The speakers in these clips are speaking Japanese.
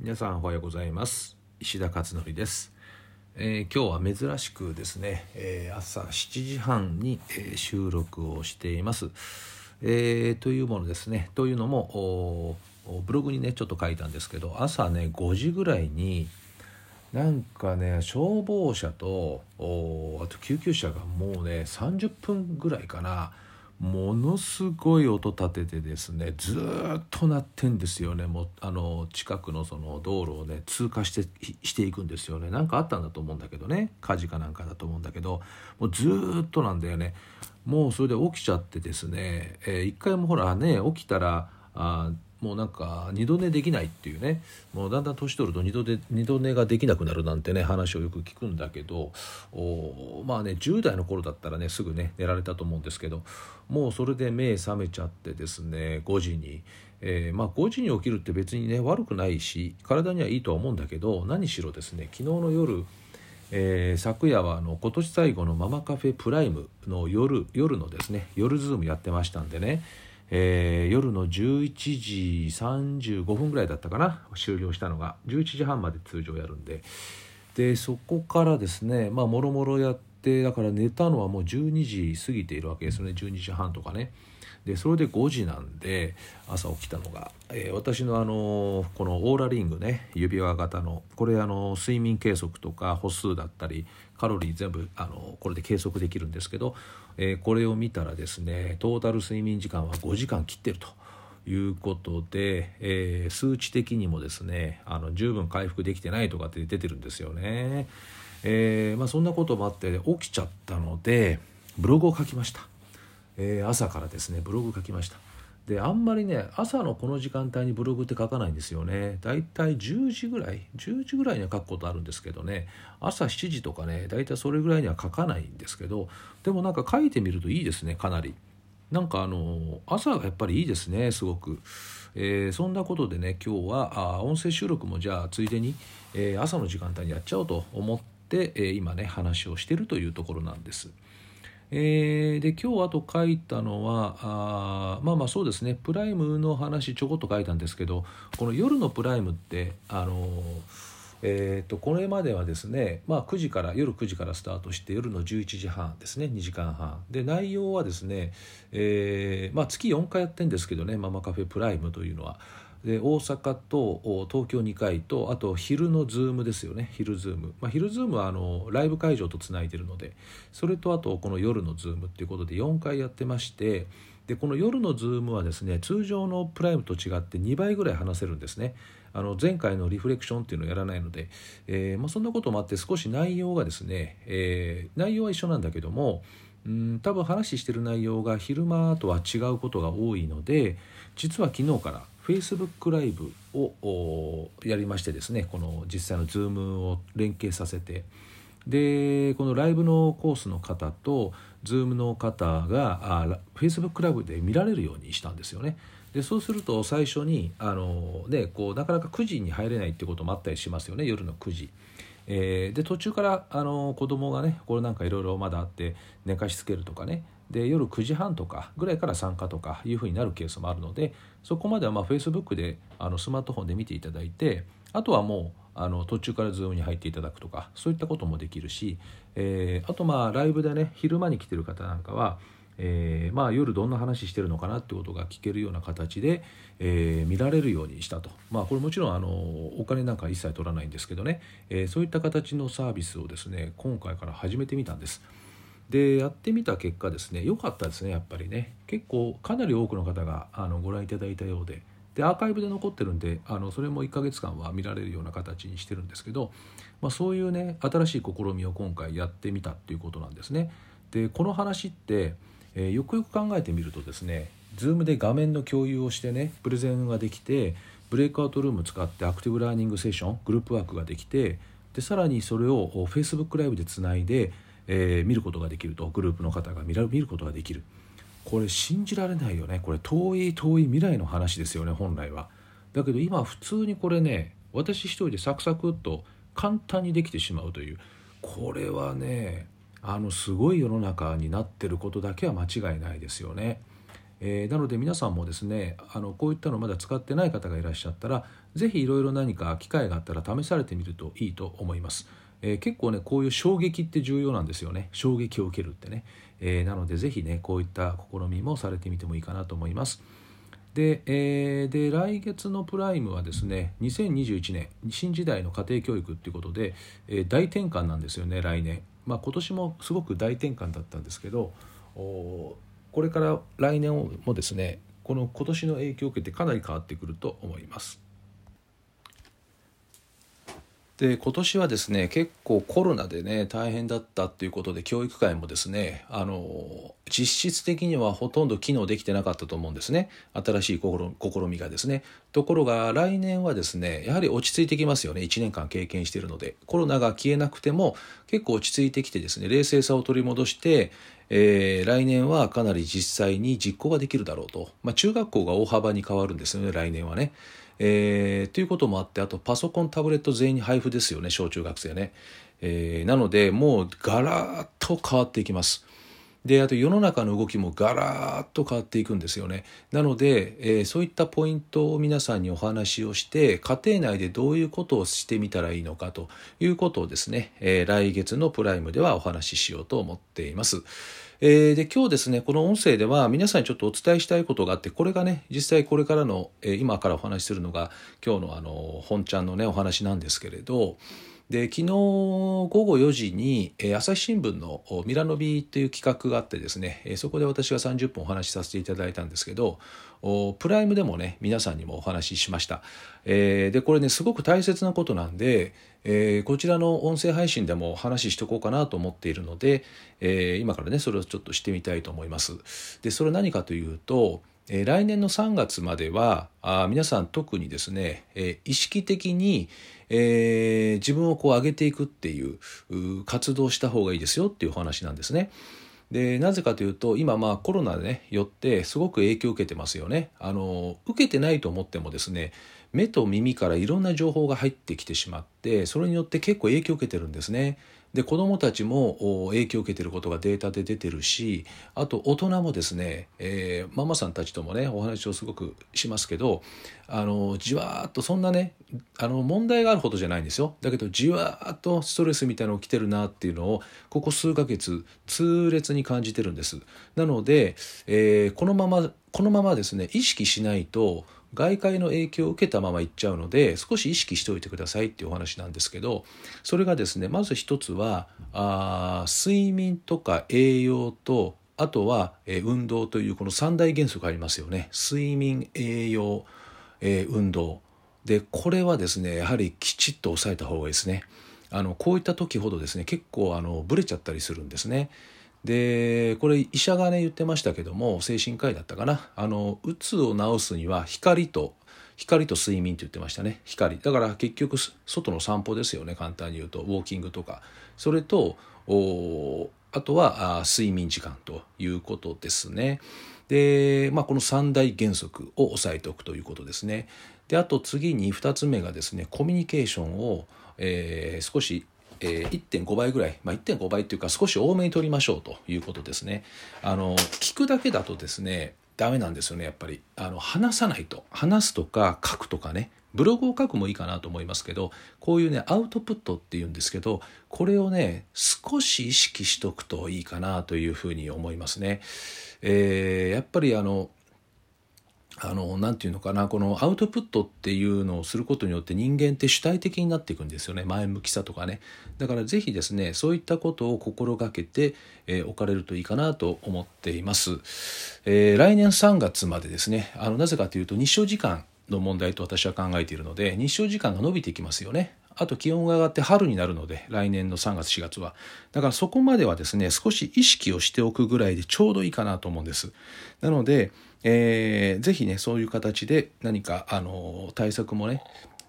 皆さんおはようございます。石田勝則です、えー今日は珍しくですね、えー朝7時半に、えー収録をしています、えというものですね。というのもブログにねちょっと書いたんですけど朝ね5時ぐらいになんかね消防車とあと救急車がもうね30分ぐらいかなものすごい音立ててですねずっと鳴ってんですよね。もうあの近くのその道路をね通過してしていくんですよね。なんかあったんだと思うんだけどね。火事かなんかだと思うんだけど。もうずっとなんだよね。もうそれで起きちゃってですね、えー一回もほらね起きたらあもうなんか二度寝できないっていうね。もうだんだん年取ると二度で二度寝ができなくなるなんてね話をよく聞くんだけどおまあね10代の頃だったらねすぐね寝られたと思うんですけどもうそれで目覚めちゃってですね5時に、えーまあ5時に起きるって別にね悪くないし体にはいいとは思うんだけど何しろですね昨日の夜えー昨夜はあの今年最後のママカフェプライムの夜夜のですね夜ズームやってましたんでね、えー夜の11時35分ぐらいだったかな。終了したのが。11時半まで通常やるんで。でそこからですねまあもろもろやってだから寝たのはもう12時過ぎているわけですよね。12時半とかね。でそれで5時なんで朝起きたのが、えー私のあのこのオーラリングね指輪型のこれあの睡眠計測とか歩数だったりカロリー全部あのこれで計測できるんですけど、えーこれを見たらですねトータル睡眠時間は5時間切ってると。いうことで、えー数値的にもですねあの十分回復できてないとかって出てるんですよね。えーまあ、そんなこともあって起きちゃったのでブログを書きました。えー朝からですねブログ書きました。であんまりね朝のこの時間帯にブログって書かないんですよね。だいたい10時ぐらい10時ぐらいには書くことあるんですけどね。朝7時とかねだいたいそれぐらいには書かないんですけどでもなんか書いてみるといいですねかなり。なんかあの朝がやっぱりいいですねすごく、えーそんなことでね今日はあ音声収録もじゃあついでに、えー朝の時間帯にやっちゃおうと思って、えー今ね話をしてるというところなんです。えーで今日あと書いたのはあまあまあそうですね。プライムの話ちょこっと書いたんですけどこの夜のプライムってあのえー、とこれまではですね、まあ、9時から夜9時からスタートして夜の11時半ですね。2時間半。で内容はですね、えーまあ、月4回やってるんですけどね。ママカフェプライムというのは。で大阪と東京2回とあと昼のズームですよね。昼ズーム、まあ、昼ズームはあのライブ会場とつないでるのでそれとあとこの夜のズームっていうことで4回やってましてでこの夜のズームはですね通常のプライムと違って2倍ぐらい話せるんですね。あの前回のリフレクションっていうのをやらないので、えーまあ、そんなこともあって少し内容がですね、えー内容は一緒なんだけどもうん多分話してる内容が昼間とは違うことが多いので実は昨日から Facebook ライブをやりましてですねこの実際の Zoom を連携させてでこのライブのコースの方と Zoom の方が Facebook ライブで見られるようにしたんですよね。でそうすると最初にあの、ね、こうなかなか9時に入れないってこともあったりしますよね夜の9時。えーで途中からあの子供がねこれなんかいろいろまだあって寝かしつけるとかねで夜9時半とかぐらいから参加とかいうふうになるケースもあるのでそこまではまあ Facebook であのスマートフォンで見ていただいてあとはもうあの途中から Zoom に入っていただくとかそういったこともできるし、えーあとまあライブでね昼間に来てる方なんかはえーまあ、夜どんな話してるのかなってことが聞けるような形で、えー見られるようにしたと、まあ、これもちろんあのお金なんか一切取らないんですけどね、えそういった形のサービスをですね今回から始めてみたんです。でやってみた結果ですね良かったですねやっぱりね結構かなり多くの方があのご覧いただいたようででアーカイブで残ってるんであのそれも1ヶ月間は見られるような形にしてるんですけど、まあ、そういうね新しい試みを今回やってみたっていうことなんですね。でこの話って、えーよくよく考えてみるとですね Zoom で画面の共有をしてねプレゼンができてブレイクアウトルーム使ってアクティブラーニングセッショングループワークができてでさらにそれを Facebook ライブでつないで、えー見ることができるとグループの方が見ら見ることができるこれ信じられないよねこれ遠い遠い未来の話ですよね本来はだけど今普通にこれね私一人でサクサクっと簡単にできてしまうというこれはねあのすごい世の中になってることだけは間違いないですよね。えー、なので皆さんもですねあのこういったのまだ使ってない方がいらっしゃったら是非いろいろ何か機会があったら試されてみるといいと思います。えー、結構ねこういう衝撃って重要なんですよね衝撃を受けるってね、えー、なので是非ねこういった試みもされてみてもいいかなと思います。で,、えー、で来月のプライムはですね2021年新時代の家庭教育っていうことで、えー、大転換なんですよね来年、まあ、今年もすごく大転換だったんですけどおこれから来年もですねこの今年の影響を受けてかなり変わってくると思います。で今年はですね結構コロナでね大変だったっていうことで教育界もですねあの実質的にはほとんど機能できてなかったと思うんですね。新しい試みがですね。ところが来年はですねやはり落ち着いてきますよね。1年間経験しているので。コロナが消えなくても結構落ち着いてきてですね冷静さを取り戻してえー、来年はかなり実際に実行ができるだろうと、まあ、中学校が大幅に変わるんですよね来年はね。えー、ということもあってあとパソコンタブレット全員に配布ですよね小中学生ね、えー、なのでもうガラッと変わっていきますであと世の中の動きもガラッと変わっていくんですよねなので、えー、そういったポイントを皆さんにお話をして家庭内でどういうことをしてみたらいいのかということをですね、えー、来月のプライムではお話ししようと思っています。えー、で今日ですねこの音声では皆さんにちょっとお伝えしたいことがあってこれがね実際これからの、えー、今からお話しするのが今日のあの本ちゃんのねお話なんですけれどで昨日午後4時に、え、朝日新聞の「ミラノビ」という企画があってですね、え、そこで私が30分お話しさせていただいたんですけどプライムでもね皆さんにもお話ししました、え、でこれねすごく大切なことなんで、え、こちらの音声配信でも話ししとこうかなと思っているので、え、今からねそれをちょっとしてみたいと思います。でそれ何かというとえ来年の3月まではあ皆さん特にですね、え意識的に、えー、自分をこう上げていくっていう活動した方がいいですよっていうお話なんですね。でなぜかというと今まあコロナでねよってすごく影響を受けてますよね。あの受けてないと思ってもですね目と耳からいろんな情報が入ってきてしまってそれによって結構影響を受けてるんですね。で子どもたちも影響を受けてることがデータで出てるしあと大人もですね、えー、ママさんたちともねお話をすごくしますけどあのじわーっとそんなねあの問題があるほどじゃないんですよ。だけどじわーっとストレスみたいなのが来てるなっていうのをここ数ヶ月痛烈に感じてるんです。なので、えー、このままこのままですね意識しないと外界の影響を受けたままいっちゃうので少し意識しておいてくださいっていうお話なんですけどそれがですねまず一つはあ睡眠とか栄養とあとは、え、運動というこの三大原則ありますよね。睡眠栄養、え、運動。でこれはですねやはりきちっと抑えた方がいいですね。あのこういった時ほどですね結構あのブレちゃったりするんですね。でこれ医者がね言ってましたけども精神科医だったかな。あのうつを治すには光と光と睡眠って言ってましたね。光。だから結局外の散歩ですよね。簡単に言うと。ウォーキングとか。それとあとはあ睡眠時間ということですね。で、まあ、この三大原則を押さえておくということですね。であと次に2つ目がですねコミュニケーションを、えー、少しえー、1.5倍ぐらい、まあ、1.5倍っていうか少し多めに取りましょうということですね。あの聞くだけだとですねダメなんですよねやっぱりあの話さないと話すとか書くとかねブログを書くもいいかなと思いますけどこういうねアウトプットっていうんですけどこれをね少し意識しとくといいかなというふうに思いますね。えー、やっぱりあのあの、なていうのかな、このアウトプットっていうのをすることによって人間って主体的になっていくんですよね。前向きさとかね。だからぜひですね、そういったことを心がけて、えー、置かれるといいかなと思っています。えー、来年3月までですね、あの、なぜかというと日照時間の問題と私は考えているので、日照時間が伸びていきますよね。あと気温が上がって春になるので来年の3月4月はだからそこまではですね少し意識をしておくぐらいでちょうどいいかなと思うんですなので、えー、ぜひねそういう形で何かあの対策もね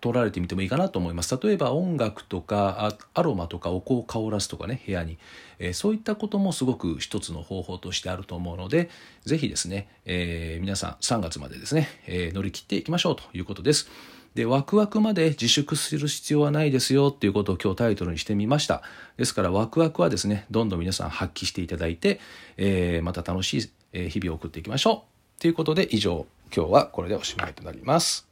取られてみてもいいかなと思います。例えば音楽とかアロマとかお香を香らすとかね部屋に、えー、そういったこともすごく一つの方法としてあると思うのでぜひですね、えー、皆さん3月までですね、えー、乗り切っていきましょうということです。で、ワクワクまで自粛する必要はないですよっていうことを今日タイトルにしてみました。ですからワクワクはですね、どんどん皆さん発揮していただいて、え、また楽しい日々を送っていきましょう。ということで以上今日はこれでおしまいとなります。